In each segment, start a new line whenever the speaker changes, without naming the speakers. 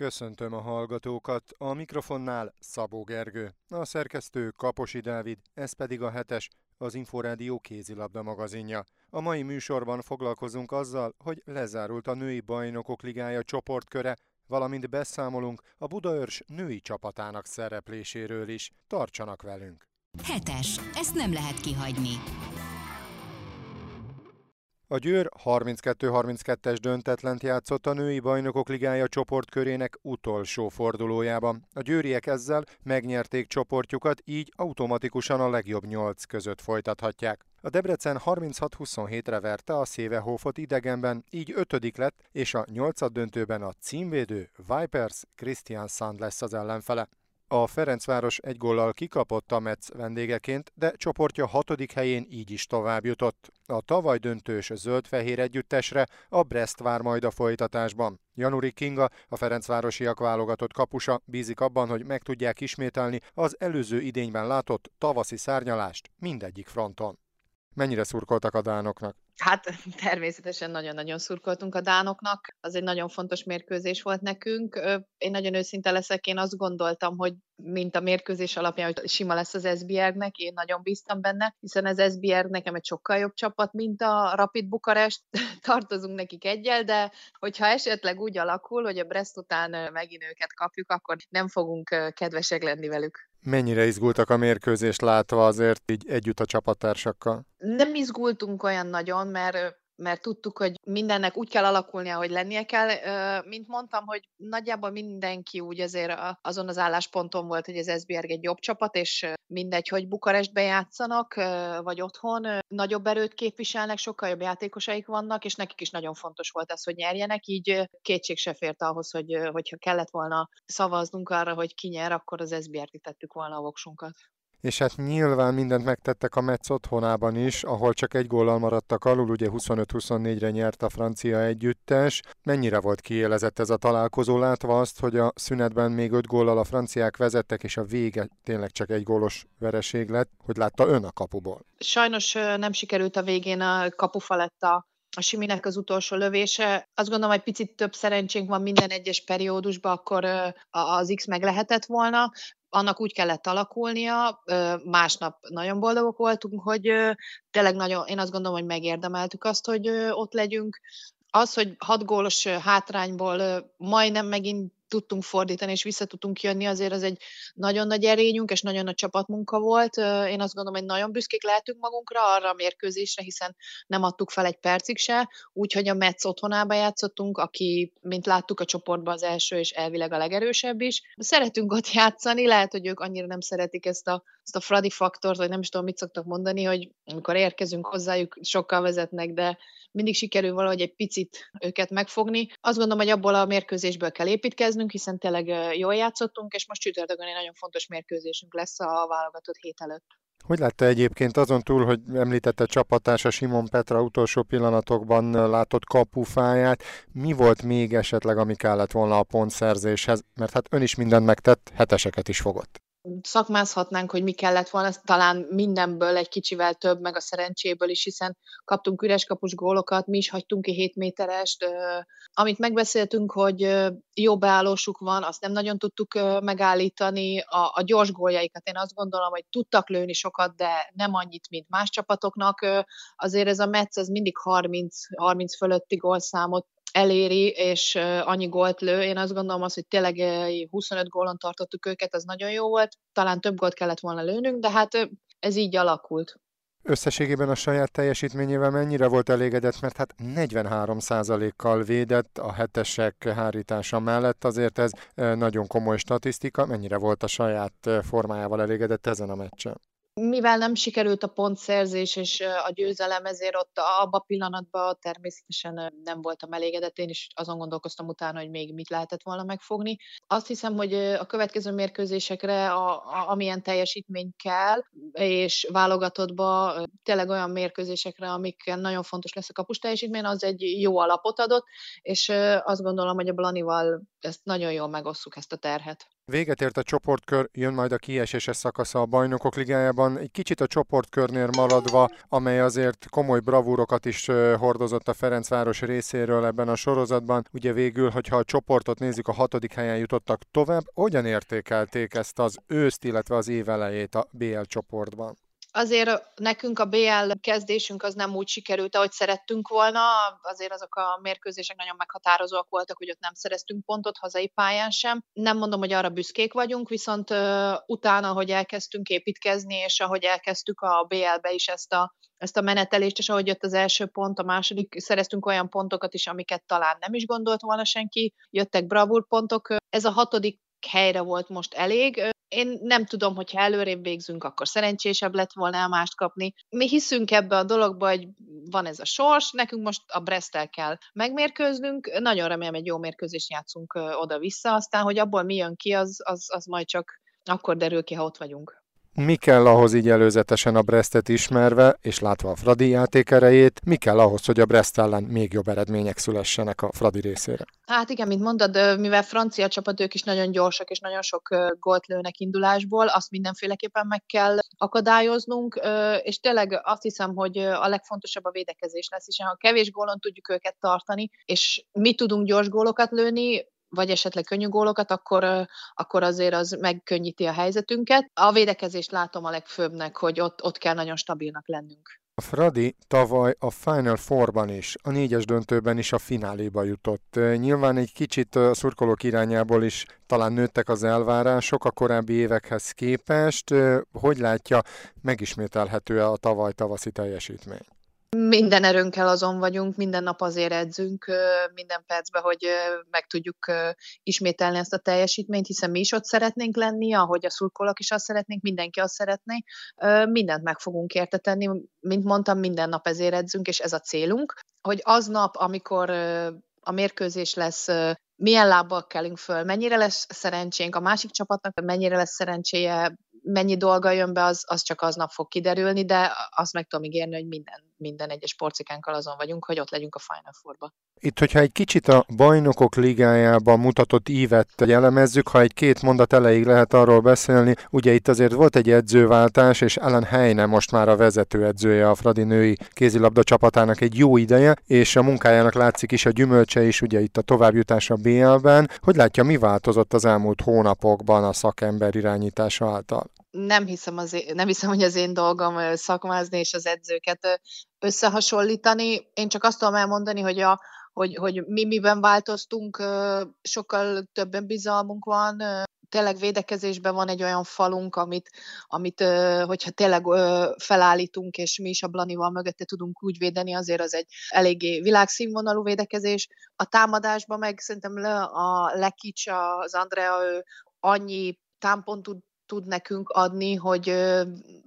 Köszöntöm a hallgatókat, a mikrofonnál Szabó Gergő, a szerkesztő Kaposi Dávid, ez pedig a hetes, az Inforádió kézilabda magazinja. A mai műsorban foglalkozunk azzal, hogy lezárult a női bajnokok ligája csoportköre, valamint beszámolunk a Budaörs női csapatának szerepléséről is. Tartsanak velünk!
Hetes, ezt nem lehet kihagyni.
A Győr 32-32-es döntetlent játszott a női bajnokok ligája csoportkörének utolsó fordulójában. A győriek ezzel megnyerték csoportjukat, így automatikusan a legjobb nyolc között folytathatják. A Debrecen 36-27-re verte a Szévehófot idegenben, így ötödik lett, és a nyolcad döntőben a címvédő Vipers Christian Sand lesz az ellenfele. A Ferencváros egy góllal kikapott a Metz vendégeként, de csoportja hatodik helyén így is tovább jutott. A tavaly döntős zöld-fehér együttesre a Brest vár majd a folytatásban. Januri Kinga, a Ferencvárosiak válogatott kapusa bízik abban, hogy meg tudják ismételni az előző idényben látott tavaszi szárnyalást mindegyik fronton. Mennyire szurkoltak a dánoknak?
Hát természetesen nagyon-nagyon szurkoltunk a dánoknak. Az egy nagyon fontos mérkőzés volt nekünk. Én nagyon őszinte leszek, én azt gondoltam, hogy mint a mérkőzés alapján, hogy sima lesz az SBR-nek, én nagyon bíztam benne, hiszen az SBR nekem egy sokkal jobb csapat, mint a Rapid Bukarest, tartozunk nekik egyel, de hogyha esetleg úgy alakul, hogy a Brest után megint őket kapjuk, akkor nem fogunk kedvesek lenni velük.
Mennyire izgultak a mérkőzést látva azért így együtt a csapattársakkal?
Nem izgultunk olyan nagyon, mert mert tudtuk, hogy mindennek úgy kell alakulnia, hogy lennie kell. Mint mondtam, hogy nagyjából mindenki úgy azért azon az állásponton volt, hogy az SBR egy jobb csapat, és mindegy, hogy Bukarestbe játszanak, vagy otthon, nagyobb erőt képviselnek, sokkal jobb játékosaik vannak, és nekik is nagyon fontos volt az, hogy nyerjenek, így kétség se fért ahhoz, hogy hogyha kellett volna szavaznunk arra, hogy ki nyer, akkor az SBR-t tettük volna a voksunkat
és hát nyilván mindent megtettek a Metsz otthonában is, ahol csak egy góllal maradtak alul, ugye 25-24-re nyert a francia együttes. Mennyire volt kiélezett ez a találkozó, látva azt, hogy a szünetben még öt góllal a franciák vezettek, és a vége tényleg csak egy gólos vereség lett, hogy látta ön a kapuból?
Sajnos nem sikerült a végén a kapufaletta a Siminek az utolsó lövése. Azt gondolom, hogy picit több szerencsénk van minden egyes periódusban, akkor az X meg lehetett volna. Annak úgy kellett alakulnia, másnap nagyon boldogok voltunk, hogy tényleg nagyon, én azt gondolom, hogy megérdemeltük azt, hogy ott legyünk. Az, hogy hat gólos hátrányból majdnem megint tudtunk fordítani, és vissza tudtunk jönni, azért az egy nagyon nagy erényünk, és nagyon nagy csapatmunka volt. Én azt gondolom, hogy nagyon büszkék lehetünk magunkra arra a mérkőzésre, hiszen nem adtuk fel egy percig se, úgyhogy a Metsz otthonába játszottunk, aki, mint láttuk a csoportban az első, és elvileg a legerősebb is. Szeretünk ott játszani, lehet, hogy ők annyira nem szeretik ezt a, ezt a Fradi faktort, vagy nem is tudom, mit szoktak mondani, hogy amikor érkezünk hozzájuk, sokkal vezetnek, de mindig sikerül valahogy egy picit őket megfogni. Azt gondolom, hogy abból a mérkőzésből kell építkeznünk, hiszen tényleg jól játszottunk, és most csütörtökön egy nagyon fontos mérkőzésünk lesz a válogatott hét előtt.
Hogy látta egyébként azon túl, hogy említette csapatása Simon Petra utolsó pillanatokban látott kapufáját, mi volt még esetleg, ami kellett volna a pontszerzéshez? Mert hát ön is mindent megtett, heteseket is fogott
szakmázhatnánk, hogy mi kellett volna, talán mindenből egy kicsivel több, meg a szerencséből is, hiszen kaptunk üres kapus gólokat, mi is hagytunk ki 7 méterest. Amit megbeszéltünk, hogy jó beállósuk van, azt nem nagyon tudtuk megállítani. A, a gyors góljaikat én azt gondolom, hogy tudtak lőni sokat, de nem annyit, mint más csapatoknak. Azért ez a Metsz, ez mindig 30, 30 fölötti gólszámot eléri, és annyi gólt lő. Én azt gondolom az, hogy tényleg 25 gólon tartottuk őket, az nagyon jó volt. Talán több gólt kellett volna lőnünk, de hát ez így alakult.
Összességében a saját teljesítményével mennyire volt elégedett, mert hát 43%-kal védett a hetesek hárítása mellett, azért ez nagyon komoly statisztika. Mennyire volt a saját formájával elégedett ezen a meccsen?
Mivel nem sikerült a pontszerzés és a győzelem, ezért ott abban a pillanatban természetesen nem voltam elégedett, én is azon gondolkoztam utána, hogy még mit lehetett volna megfogni. Azt hiszem, hogy a következő mérkőzésekre a, a, amilyen teljesítmény kell, és válogatottba tényleg olyan mérkőzésekre, amik nagyon fontos lesz a kapus teljesítmény, az egy jó alapot adott, és azt gondolom, hogy a Blanival ezt nagyon jól megosszuk ezt a terhet.
Véget ért a csoportkör, jön majd a kieséses szakasza a bajnokok ligájában. Egy kicsit a csoportkörnél maradva, amely azért komoly bravúrokat is hordozott a Ferencváros részéről ebben a sorozatban. Ugye végül, hogyha a csoportot nézzük, a hatodik helyen jutottak tovább. Hogyan értékelték ezt az őszt, illetve az év elejét a BL csoportban?
Azért nekünk a BL kezdésünk az nem úgy sikerült, ahogy szerettünk volna. Azért azok a mérkőzések nagyon meghatározóak voltak, hogy ott nem szereztünk pontot hazai pályán sem. Nem mondom, hogy arra büszkék vagyunk, viszont utána, hogy elkezdtünk építkezni, és ahogy elkezdtük a BL-be is ezt a ezt a menetelést, és ahogy jött az első pont, a második, szereztünk olyan pontokat is, amiket talán nem is gondolt volna senki, jöttek bravúr pontok. Ez a hatodik helyre volt most elég. Én nem tudom, hogyha előrébb végzünk, akkor szerencsésebb lett volna mást kapni. Mi hiszünk ebbe a dologba, hogy van ez a sors, nekünk most a Bresztel kell megmérkőznünk. Nagyon remélem, egy jó mérkőzést játszunk oda-vissza, aztán, hogy abból mi jön ki, az, az, az majd csak akkor derül ki, ha ott vagyunk.
Mi kell ahhoz így előzetesen a Brestet ismerve, és látva a Fradi játékerejét, mi kell ahhoz, hogy a Brest ellen még jobb eredmények szülessenek a Fradi részére?
Hát igen, mint mondtad, mivel francia csapat, ők is nagyon gyorsak, és nagyon sok gólt lőnek indulásból, azt mindenféleképpen meg kell akadályoznunk, és tényleg azt hiszem, hogy a legfontosabb a védekezés lesz, hiszen ha kevés gólon tudjuk őket tartani, és mi tudunk gyors gólokat lőni, vagy esetleg könnyű gólokat, akkor, akkor azért az megkönnyíti a helyzetünket. A védekezést látom a legfőbbnek, hogy ott, ott kell nagyon stabilnak lennünk.
A Fradi tavaly a Final Four-ban is, a négyes döntőben is a fináléba jutott. Nyilván egy kicsit a szurkolók irányából is talán nőttek az elvárások a korábbi évekhez képest. Hogy látja, megismételhető-e a tavaly tavaszi teljesítmény?
Minden erőnkkel azon vagyunk, minden nap azért edzünk, minden percben, hogy meg tudjuk ismételni ezt a teljesítményt, hiszen mi is ott szeretnénk lenni, ahogy a szurkolók is azt szeretnénk, mindenki azt szeretné. Mindent meg fogunk érte mint mondtam, minden nap ezért edzünk, és ez a célunk, hogy aznap, amikor a mérkőzés lesz, milyen lábbal kelünk föl, mennyire lesz szerencsénk, a másik csapatnak mennyire lesz szerencséje, mennyi dolga jön be, az, az csak aznap fog kiderülni, de azt meg tudom ígérni, hogy minden, minden egyes porcikánkkal azon vagyunk, hogy ott legyünk a Final Four-ba.
Itt, hogyha egy kicsit a bajnokok ligájában mutatott ívet elemezzük, ha egy két mondat elejéig lehet arról beszélni, ugye itt azért volt egy edzőváltás, és Ellen Heine most már a vezetőedzője a Fradi női kézilabda csapatának egy jó ideje, és a munkájának látszik is a gyümölcse is, ugye itt a továbbjutás a BL-ben. Hogy látja, mi változott az elmúlt hónapokban a szakember irányítása által?
Nem hiszem, az én, nem hiszem, hogy az én dolgom szakmázni és az edzőket összehasonlítani. Én csak azt tudom elmondani, hogy, a, hogy, hogy mi miben változtunk, sokkal többen bizalmunk van, tényleg védekezésben van egy olyan falunk, amit, amit hogyha tényleg felállítunk, és mi is a Blanival mögötte tudunk úgy védeni, azért az egy eléggé világszínvonalú védekezés. A támadásban meg szerintem a Lekics, az Andrea, ő annyi támpontot tud nekünk adni, hogy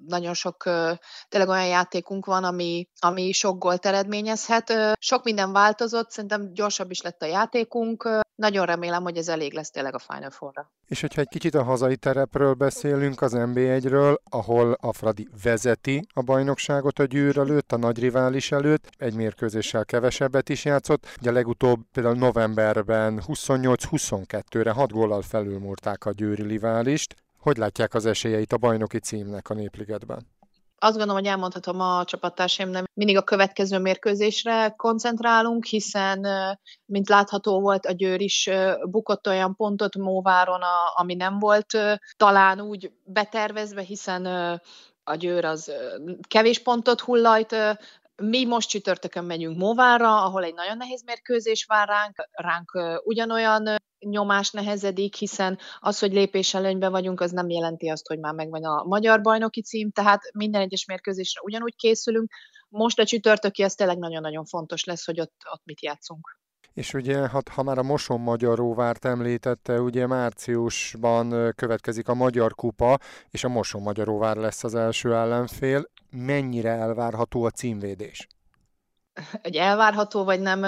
nagyon sok tényleg olyan játékunk van, ami, ami sok gólt eredményezhet. Sok minden változott, szerintem gyorsabb is lett a játékunk. Nagyon remélem, hogy ez elég lesz tényleg a Final Four-ra.
És hogyha egy kicsit a hazai terepről beszélünk, az NB1-ről, ahol a Fradi vezeti a bajnokságot a gyűr előtt, a nagy rivális előtt, egy mérkőzéssel kevesebbet is játszott. Ugye legutóbb például novemberben 28-22-re 6 góllal felülmúrták a győri riválist. Hogy látják az esélyeit a bajnoki címnek a Népligetben?
Azt gondolom, hogy elmondhatom a nem mindig a következő mérkőzésre koncentrálunk, hiszen, mint látható volt, a Győr is bukott olyan pontot Móváron, ami nem volt talán úgy betervezve, hiszen a Győr az kevés pontot hullajt, mi most csütörtökön megyünk Móvára, ahol egy nagyon nehéz mérkőzés vár ránk, ránk ugyanolyan nyomás nehezedik, hiszen az, hogy lépés előnyben vagyunk, az nem jelenti azt, hogy már megvan a magyar bajnoki cím, tehát minden egyes mérkőzésre ugyanúgy készülünk. Most a csütörtöki, ez tényleg nagyon-nagyon fontos lesz, hogy ott, ott mit játszunk.
És ugye, ha, ha már a Moson Magyaróvárt említette, ugye márciusban következik a Magyar Kupa, és a Moson Magyaróvár lesz az első ellenfél. Mennyire elvárható a címvédés?
Hogy elvárható vagy nem,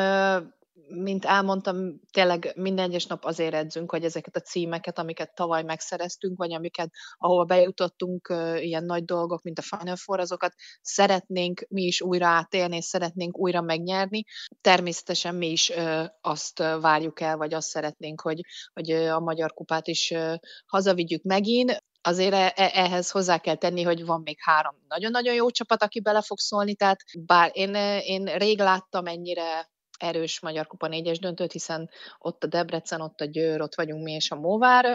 mint elmondtam, tényleg minden egyes nap azért edzünk, hogy ezeket a címeket, amiket tavaly megszereztünk, vagy amiket, ahova bejutottunk, ilyen nagy dolgok, mint a Final Four, azokat szeretnénk mi is újra átélni, és szeretnénk újra megnyerni. Természetesen mi is azt várjuk el, vagy azt szeretnénk, hogy, hogy a Magyar Kupát is hazavigyük megint azért e, e, ehhez hozzá kell tenni, hogy van még három nagyon-nagyon jó csapat, aki bele fog szólni, tehát bár én, én rég láttam ennyire erős Magyar Kupa négyes döntőt, hiszen ott a Debrecen, ott a Győr, ott vagyunk mi és a Móvár.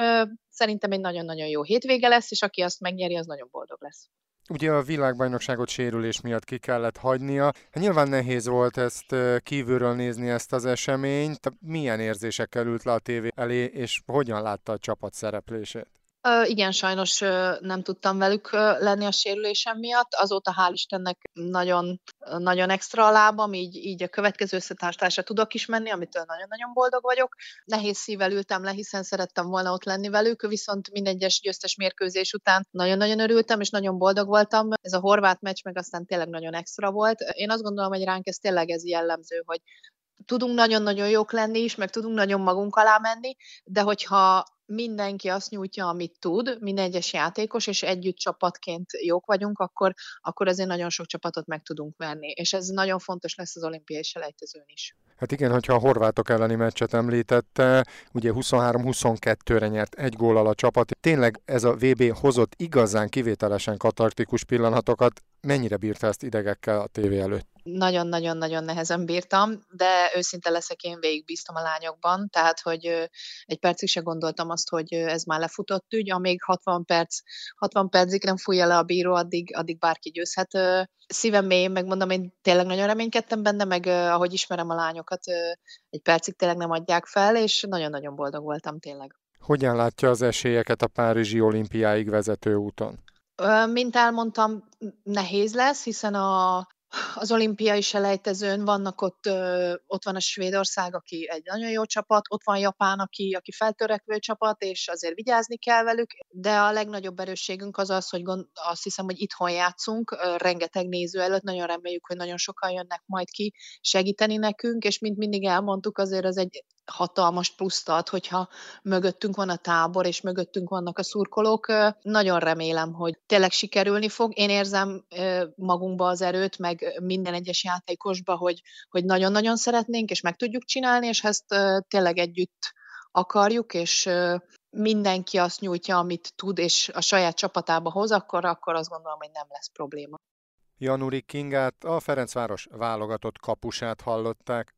Szerintem egy nagyon-nagyon jó hétvége lesz, és aki azt megnyeri, az nagyon boldog lesz.
Ugye a világbajnokságot sérülés miatt ki kellett hagynia. Hát nyilván nehéz volt ezt kívülről nézni ezt az eseményt. Milyen érzésekkel ült le a tévé elé, és hogyan látta a csapat szereplését?
Igen, sajnos nem tudtam velük lenni a sérülésem miatt. Azóta hál' Istennek nagyon, nagyon extra a lábam, így, így a következő összetársításra tudok is menni, amitől nagyon-nagyon boldog vagyok. Nehéz szívvel ültem le, hiszen szerettem volna ott lenni velük, viszont mindegyes győztes mérkőzés után nagyon-nagyon örültem, és nagyon boldog voltam. Ez a horvát meccs meg aztán tényleg nagyon extra volt. Én azt gondolom, hogy ránk ez tényleg ez jellemző, hogy tudunk nagyon-nagyon jók lenni is, meg tudunk nagyon magunk alá menni, de hogyha mindenki azt nyújtja, amit tud, minden egyes játékos, és együtt csapatként jók vagyunk, akkor, akkor azért nagyon sok csapatot meg tudunk verni. És ez nagyon fontos lesz az olimpiai selejtezőn is.
Hát igen, hogyha a horvátok elleni meccset említette, ugye 23-22-re nyert egy góllal a csapat. Tényleg ez a VB hozott igazán kivételesen katartikus pillanatokat. Mennyire bírta ezt idegekkel a tévé előtt?
Nagyon-nagyon-nagyon nehezen bírtam, de őszinte leszek, én végig bíztam a lányokban, tehát, hogy egy percig se gondoltam azt, hogy ez már lefutott ügy, amíg 60 perc, 60 percig nem fújja le a bíró, addig, addig bárki győzhet. Szívem mélyén megmondom, én tényleg nagyon reménykedtem benne, meg ahogy ismerem a lányokat, egy percig tényleg nem adják fel, és nagyon-nagyon boldog voltam tényleg.
Hogyan látja az esélyeket a Párizsi olimpiáig vezető úton?
Mint elmondtam, nehéz lesz, hiszen a, az olimpiai selejtezőn vannak ott, ott van a Svédország, aki egy nagyon jó csapat, ott van Japán, aki, aki feltörekvő csapat, és azért vigyázni kell velük, de a legnagyobb erősségünk az az, hogy gond, azt hiszem, hogy itthon játszunk, rengeteg néző előtt, nagyon reméljük, hogy nagyon sokan jönnek majd ki segíteni nekünk, és mint mindig elmondtuk, azért az egy hatalmas pluszt ad, hogyha mögöttünk van a tábor, és mögöttünk vannak a szurkolók. Nagyon remélem, hogy tényleg sikerülni fog. Én érzem magunkba az erőt, meg minden egyes játékosba, hogy, hogy nagyon-nagyon szeretnénk, és meg tudjuk csinálni, és ezt tényleg együtt akarjuk, és mindenki azt nyújtja, amit tud, és a saját csapatába hoz, akkor, akkor azt gondolom, hogy nem lesz probléma.
Januri Kingát, a Ferencváros válogatott kapusát hallották.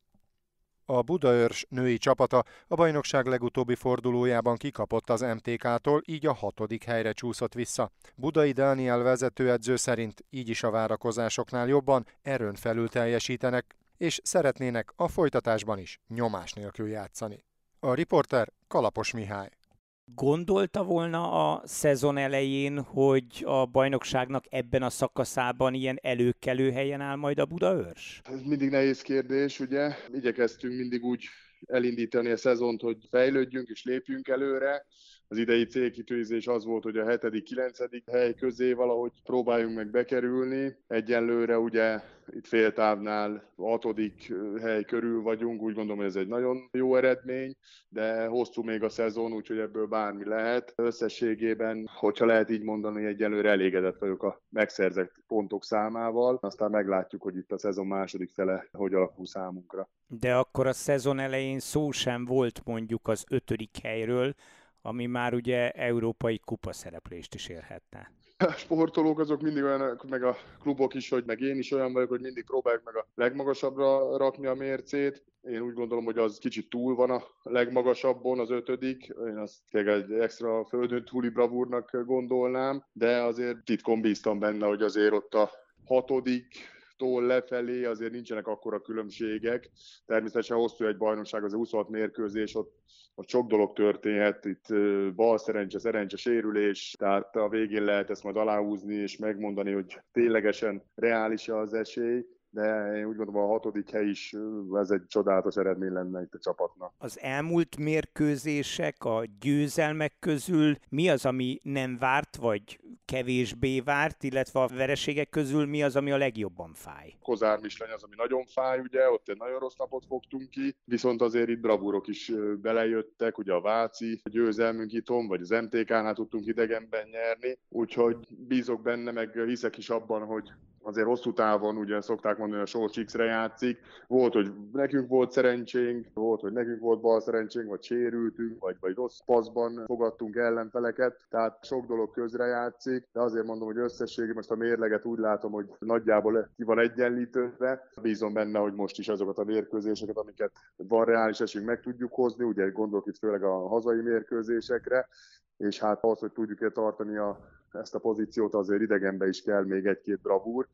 A Budaörs női csapata a bajnokság legutóbbi fordulójában kikapott az MTK-tól, így a hatodik helyre csúszott vissza. Budai Dániel vezetőedző szerint így is a várakozásoknál jobban erőn felül teljesítenek, és szeretnének a folytatásban is nyomás nélkül játszani. A riporter Kalapos Mihály.
Gondolta volna a szezon elején, hogy a bajnokságnak ebben a szakaszában ilyen előkelő helyen áll majd a Budaörs?
Ez mindig nehéz kérdés, ugye? Igyekeztünk mindig úgy elindítani a szezont, hogy fejlődjünk és lépjünk előre. Az idei célkitűzés az volt, hogy a 7.-9. hely közé valahogy próbáljunk meg bekerülni. Egyenlőre ugye itt féltávnál hatodik hely körül vagyunk, úgy gondolom, hogy ez egy nagyon jó eredmény, de hosszú még a szezon, úgyhogy ebből bármi lehet. Összességében, hogyha lehet így mondani, egyelőre elégedett vagyok a megszerzett pontok számával, aztán meglátjuk, hogy itt a szezon második fele hogy alakul számunkra.
De akkor a szezon elején szó sem volt mondjuk az ötödik helyről, ami már ugye európai kupa szereplést is érhetne.
A sportolók azok mindig olyanok, meg a klubok is, hogy meg én is olyan vagyok, hogy mindig próbáljuk meg a legmagasabbra rakni a mércét. Én úgy gondolom, hogy az kicsit túl van a legmagasabbon, az ötödik. Én azt tényleg egy extra földön túli bravúrnak gondolnám, de azért titkon bíztam benne, hogy azért ott a hatodik, tól lefelé azért nincsenek akkora különbségek. Természetesen hosszú egy bajnokság, az 26 mérkőzés, ott, ott sok dolog történhet, itt bal szerencse, szerencse, sérülés, tehát a végén lehet ezt majd aláhúzni és megmondani, hogy ténylegesen reális az esély de én úgy gondolom a hatodik hely is, ez egy csodálatos eredmény lenne itt a csapatnak.
Az elmúlt mérkőzések, a győzelmek közül mi az, ami nem várt, vagy kevésbé várt, illetve a vereségek közül mi az, ami a legjobban fáj?
Kozár Misleny az, ami nagyon fáj, ugye, ott egy nagyon rossz napot fogtunk ki, viszont azért itt bravúrok is belejöttek, ugye a Váci győzelmünk itthon, vagy az MTK-nál tudtunk idegenben nyerni, úgyhogy bízok benne, meg hiszek is abban, hogy azért hosszú távon ugye szokták mondani, a Sors X-re játszik. Volt, hogy nekünk volt szerencsénk, volt, hogy nekünk volt bal szerencsénk, vagy sérültünk, vagy, vagy rossz paszban fogadtunk ellenfeleket, tehát sok dolog közre játszik, de azért mondom, hogy összességében most a mérleget úgy látom, hogy nagyjából ki van egyenlítőve. Bízom benne, hogy most is azokat a mérkőzéseket, amiket van reális esélyünk meg tudjuk hozni, ugye gondolok itt főleg a hazai mérkőzésekre, és hát az, hogy tudjuk-e tartani a ezt a pozíciót, azért idegenbe is kell még egy-két bravúr.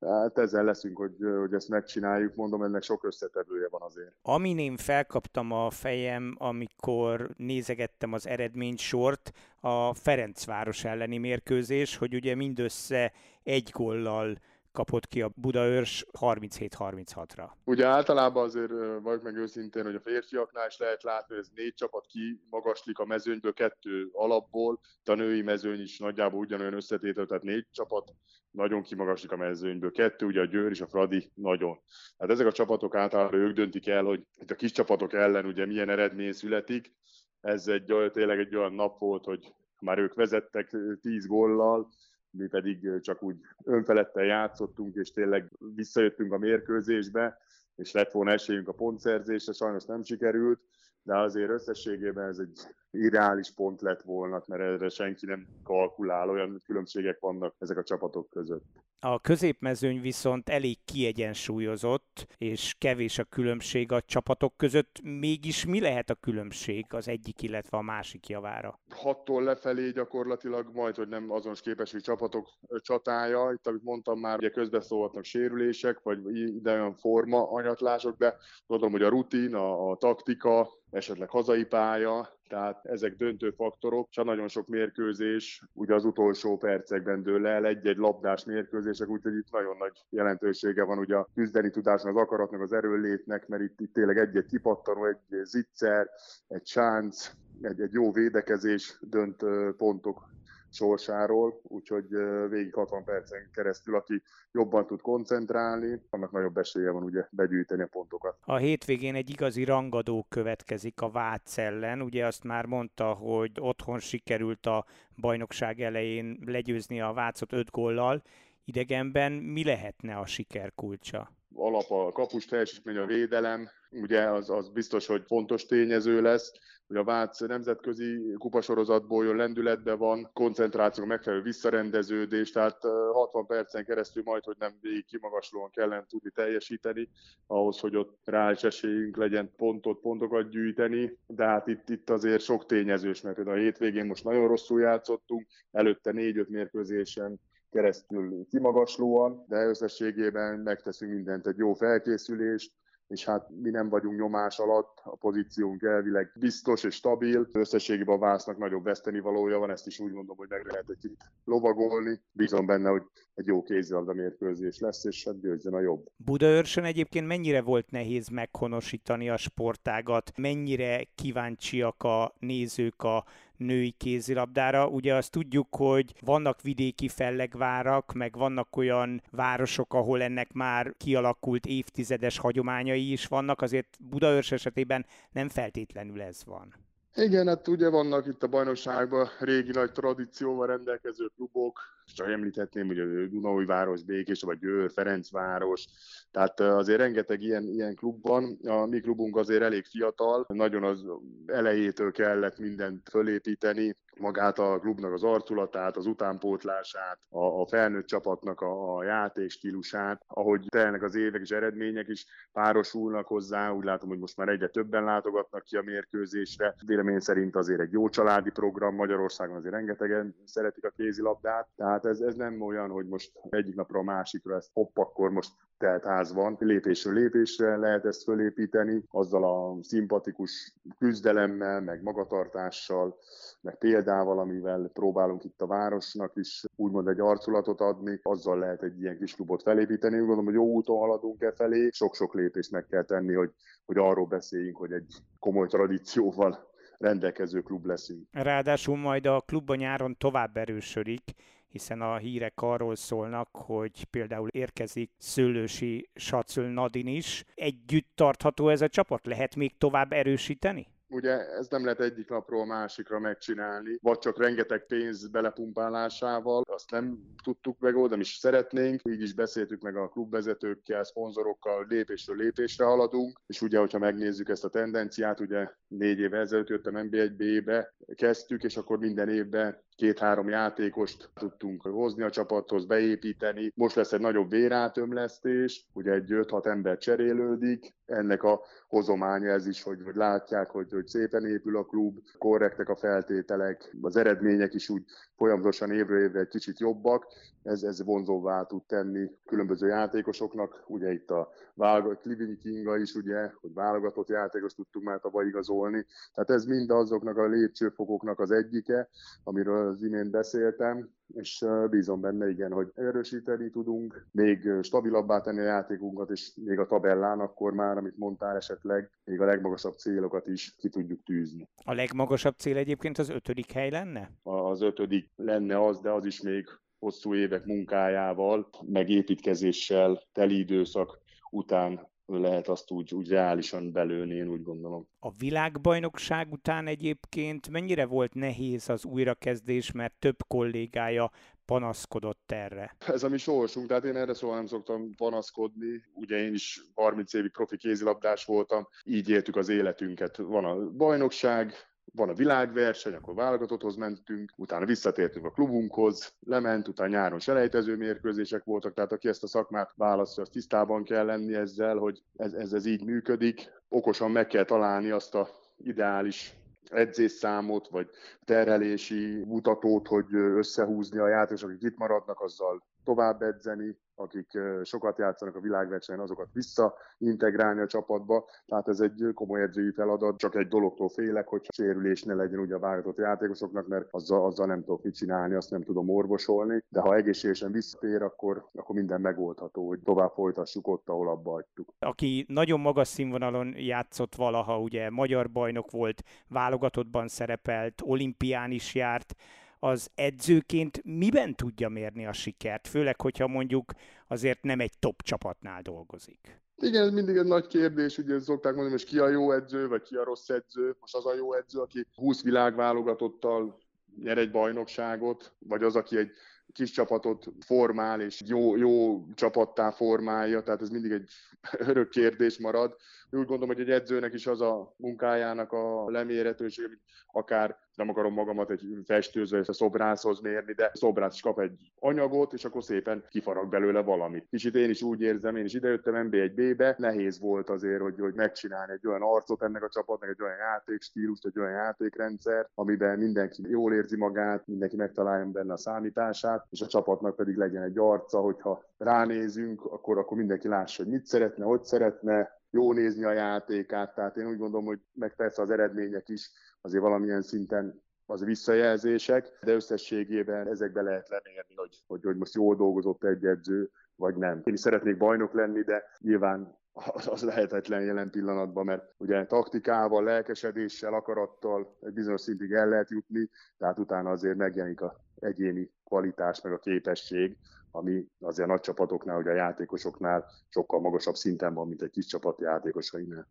Hát ezzel leszünk, hogy, hogy ezt megcsináljuk, mondom, ennek sok összetevője van azért.
Amin én felkaptam a fejem, amikor nézegettem az eredménysort, a Ferencváros elleni mérkőzés, hogy ugye mindössze egy gollal kapott ki a Budaörs 37-36-ra.
Ugye általában azért vagy meg őszintén, hogy a férfiaknál is lehet látni, hogy ez négy csapat ki magaslik a mezőnyből, kettő alapból, de a női mezőny is nagyjából ugyanolyan összetétel, tehát négy csapat nagyon kimagaslik a mezőnyből. Kettő, ugye a Győr és a Fradi nagyon. Hát ezek a csapatok általában ők döntik el, hogy itt a kis csapatok ellen ugye milyen eredmény születik. Ez egy, tényleg egy olyan nap volt, hogy már ők vezettek tíz gollal, mi pedig csak úgy önfeledten játszottunk, és tényleg visszajöttünk a mérkőzésbe, és lett volna esélyünk a pontszerzésre, sajnos nem sikerült, de azért összességében ez egy ideális pont lett volna, mert erre senki nem kalkulál, olyan különbségek vannak ezek a csapatok között.
A középmezőny viszont elég kiegyensúlyozott, és kevés a különbség a csapatok között. Mégis mi lehet a különbség az egyik, illetve a másik javára?
Hattól lefelé gyakorlatilag majd, hogy nem azonos képességű csapatok csatája. Itt, amit mondtam már, ugye közbeszólhatnak sérülések, vagy ide olyan forma anyatlások, de gondolom, hogy a rutin, a, a taktika, esetleg hazai pálya, tehát ezek döntő faktorok, és nagyon sok mérkőzés ugye az utolsó percekben dől el, egy-egy labdás mérkőzések, úgyhogy itt nagyon nagy jelentősége van ugye a küzdeni tudásnak, az akaratnak, az erőlétnek, mert itt, itt tényleg egy-egy kipattanó, egy zicser, egy sánc, egy, egy jó védekezés dönt pontok sorsáról, úgyhogy végig 60 percen keresztül, aki jobban tud koncentrálni, annak nagyobb esélye van ugye begyűjteni a pontokat.
A hétvégén egy igazi rangadó következik a Vác ellen, ugye azt már mondta, hogy otthon sikerült a bajnokság elején legyőzni a Vácot 5 góllal, idegenben mi lehetne a siker kulcsa?
Alap a kapus teljesítmény, a védelem, ugye az, az biztos, hogy fontos tényező lesz, hogy a Vác nemzetközi kupasorozatból jön lendületbe van, koncentráció, megfelelő visszarendeződés, tehát 60 percen keresztül majd, hogy nem végig kimagaslóan kellene tudni teljesíteni, ahhoz, hogy ott reális esélyünk legyen pontot, pontokat gyűjteni, de hát itt, itt azért sok tényezős, mert például a hétvégén most nagyon rosszul játszottunk, előtte négy-öt mérkőzésen keresztül kimagaslóan, de összességében megteszünk mindent, egy jó felkészülést, és hát mi nem vagyunk nyomás alatt, a pozíciónk elvileg biztos és stabil, összességében a Vásznak nagyobb veszteni valója van, ezt is úgy mondom, hogy meg lehet egy kicsit lovagolni. Bízom benne, hogy egy jó kézilabda mérkőzés lesz, és hát győzzen a jobb.
Budaörsön egyébként mennyire volt nehéz meghonosítani a sportágat, mennyire kíváncsiak a nézők a női kézilabdára. Ugye azt tudjuk, hogy vannak vidéki fellegvárak, meg vannak olyan városok, ahol ennek már kialakult évtizedes hagyományai is vannak, azért Budaörs esetében nem feltétlenül ez van.
Igen, hát ugye vannak itt a bajnokságban régi nagy tradícióval rendelkező klubok, csak említhetném, hogy a Dunaúj város, Békés, vagy Győr, Ferencváros, tehát azért rengeteg ilyen, ilyen klub van. A mi klubunk azért elég fiatal, nagyon az elejétől kellett mindent fölépíteni, magát a klubnak az arculatát, az utánpótlását, a, a felnőtt csapatnak a, a játékstílusát, ahogy telnek az évek és eredmények is párosulnak hozzá, úgy látom, hogy most már egyre többen látogatnak ki a mérkőzésre. Vélemény szerint azért egy jó családi program, Magyarországon azért rengetegen szeretik a kézilabdát, tehát ez, ez nem olyan, hogy most egyik napra a másikra ezt hopp, akkor most telt ház van. Lépésről lépésre lehet ezt fölépíteni, azzal a szimpatikus küzdelemmel, meg magatartással, meg példával, amivel próbálunk itt a városnak is úgymond egy arculatot adni, azzal lehet egy ilyen kis klubot felépíteni. Úgy gondolom, hogy jó úton haladunk e felé, sok-sok lépést meg kell tenni, hogy, hogy arról beszéljünk, hogy egy komoly tradícióval rendelkező klub leszünk.
Ráadásul majd a klubban nyáron tovább erősödik, hiszen a hírek arról szólnak, hogy például érkezik Szőlősi Sacöl Nadin is. Együtt tartható ez a csapat? Lehet még tovább erősíteni?
Ugye ez nem lehet egyik napról másikra megcsinálni, vagy csak rengeteg pénz belepumpálásával, azt nem tudtuk megoldani, is szeretnénk, így is beszéltük meg a klubvezetőkkel, szponzorokkal, lépésről lépésre haladunk, és ugye, hogyha megnézzük ezt a tendenciát, ugye négy éve ezelőtt jöttem NB1B-be, kezdtük, és akkor minden évben két-három játékost tudtunk hozni a csapathoz, beépíteni. Most lesz egy nagyobb vérátömlesztés, ugye egy 5-6 ember cserélődik, ennek a hozománya ez is, hogy, hogy látják, hogy, hogy szépen épül a klub, korrektek a feltételek, az eredmények is úgy folyamatosan évről évre egy kicsit jobbak, ez, ez vonzóvá tud tenni különböző játékosoknak, ugye itt a válogatott Livinyi Kinga is, ugye, hogy válogatott játékos tudtunk már tavaly igazolni, tehát ez mind azoknak a lépcsőfokoknak az egyike, amiről az imént beszéltem, és bízom benne, igen, hogy erősíteni tudunk, még stabilabbá tenni a játékunkat, és még a tabellán akkor már, amit mondtál esetleg, még a legmagasabb célokat is ki tudjuk tűzni.
A legmagasabb cél egyébként az ötödik hely lenne?
Az ötödik lenne az, de az is még hosszú évek munkájával, meg építkezéssel, teli időszak után lehet azt úgy, úgy reálisan belőni, én úgy gondolom.
A világbajnokság után egyébként mennyire volt nehéz az újrakezdés, mert több kollégája panaszkodott erre?
Ez a mi sorsunk, tehát én erre szóval nem szoktam panaszkodni. Ugye én is 30 évig profi kézilabdás voltam, így éltük az életünket. Van a bajnokság, van a világverseny, akkor válogatotthoz mentünk, utána visszatértünk a klubunkhoz, lement, utána nyáron selejtező mérkőzések voltak, tehát aki ezt a szakmát választja, az tisztában kell lenni ezzel, hogy ez, ez, ez így működik. Okosan meg kell találni azt a ideális edzésszámot, vagy terhelési mutatót, hogy összehúzni a játékosok, akik itt maradnak, azzal tovább edzeni, akik sokat játszanak a világversenyen, azokat visszaintegrálni a csapatba. Tehát ez egy komoly edzői feladat, csak egy dologtól félek, hogy sérülés ne legyen ugye a válogatott játékosoknak, mert azzal, azzal nem tudok mit csinálni, azt nem tudom orvosolni, de ha egészségesen visszatér, akkor, akkor minden megoldható, hogy tovább folytassuk ott, ahol abba hagytuk.
Aki nagyon magas színvonalon játszott valaha, ugye magyar bajnok volt, válogatottban szerepelt, olimpián is járt, az edzőként miben tudja mérni a sikert, főleg, hogyha mondjuk azért nem egy top csapatnál dolgozik?
Igen, ez mindig egy nagy kérdés, ugye szokták mondani, hogy ki a jó edző, vagy ki a rossz edző. Most az a jó edző, aki 20 világválogatottal nyer egy bajnokságot, vagy az, aki egy kis csapatot formál, és jó, jó csapattá formálja, tehát ez mindig egy örök kérdés marad. Úgy gondolom, hogy egy edzőnek is az a munkájának a lemérhetőség, hogy akár nem akarom magamat egy festőző a szobrászhoz mérni, de a szobrász is kap egy anyagot, és akkor szépen kifarag belőle valamit. Kicsit én is úgy érzem, én is idejöttem NB1B-be, nehéz volt azért, hogy, hogy megcsinálni egy olyan arcot ennek a csapatnak, egy olyan játékstílust, egy olyan játékrendszer, amiben mindenki jól érzi magát, mindenki megtalálja benne a számítását, és a csapatnak pedig legyen egy arca, hogyha ránézünk, akkor, akkor mindenki lássa, hogy mit szeretne, hogy szeretne, jó nézni a játékát, tehát én úgy gondolom, hogy meg persze az eredmények is azért valamilyen szinten az visszajelzések, de összességében ezekbe lehet lemérni, hogy, hogy, hogy most jól dolgozott egy edző, vagy nem. Én is szeretnék bajnok lenni, de nyilván az, az lehetetlen jelen pillanatban, mert ugye taktikával, lelkesedéssel, akarattal egy bizonyos szintig el lehet jutni, tehát utána azért megjelenik a egyéni kvalitás, meg a képesség, ami azért a nagy csapatoknál, ugye a játékosoknál sokkal magasabb szinten van, mint egy kis csapat játékosainál.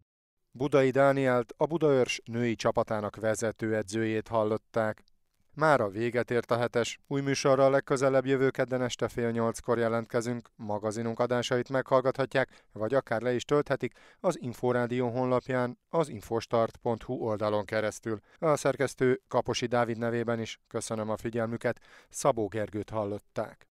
Budai Dánielt, a Budaörs női csapatának vezetőedzőjét hallották. Már a véget ért a hetes. Új műsorral legközelebb jövő kedden este fél nyolckor jelentkezünk. Magazinunk adásait meghallgathatják, vagy akár le is tölthetik az Inforádió honlapján, az infostart.hu oldalon keresztül. A szerkesztő Kaposi Dávid nevében is köszönöm a figyelmüket. Szabó Gergőt hallották.